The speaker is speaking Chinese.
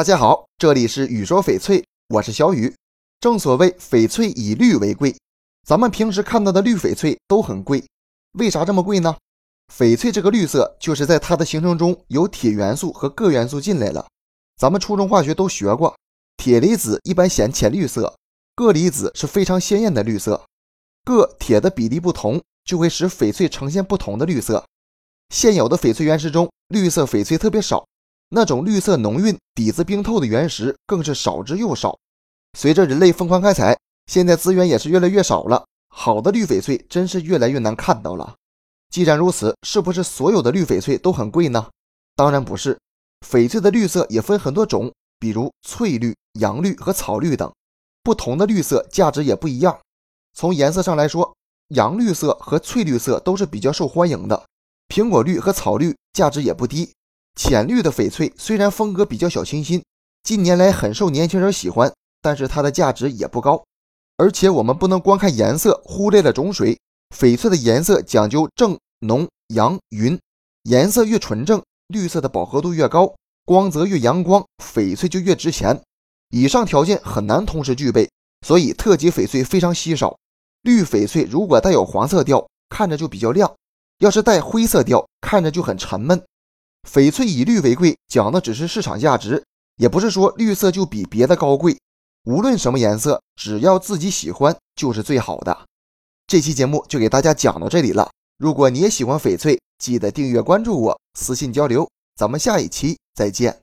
大家好，这里是雨说翡翠，我是小雨。正所谓翡翠以绿为贵，咱们平时看到的绿翡翠都很贵，为啥这么贵呢？翡翠这个绿色，就是在它的形成中有铁元素和铬元素进来了。咱们初中化学都学过，铁离子一般显浅绿色，铬离子是非常鲜艳的绿色。铬铁的比例不同，就会使翡翠呈现不同的绿色。现有的翡翠原石中，绿色翡翠特别少。那种绿色浓郁、底子冰透的原石更是少之又少。随着人类疯狂开采，现在资源也是越来越少了，好的绿翡翠真是越来越难看到了。既然如此，是不是所有的绿翡翠都很贵呢？当然不是，翡翠的绿色也分很多种，比如翠绿、阳绿和草绿等，不同的绿色价值也不一样。从颜色上来说，阳绿色和翠绿色都是比较受欢迎的，苹果绿和草绿价值也不低。浅绿的翡翠虽然风格比较小清新，近年来很受年轻人喜欢，但是它的价值也不高。而且我们不能光看颜色，忽略了种水。翡翠的颜色讲究正、浓、阳、匀，颜色越纯正，绿色的饱和度越高，光泽越阳光，翡翠就越值钱。以上条件很难同时具备，所以特级翡翠非常稀少。绿翡翠如果带有黄色调，看着就比较亮；要是带灰色调，看着就很沉闷。翡翠以绿为贵，讲的只是市场价值，也不是说绿色就比别的高贵。无论什么颜色，只要自己喜欢，就是最好的。这期节目就给大家讲到这里了。如果你也喜欢翡翠，记得订阅关注我，私信交流。咱们下一期再见。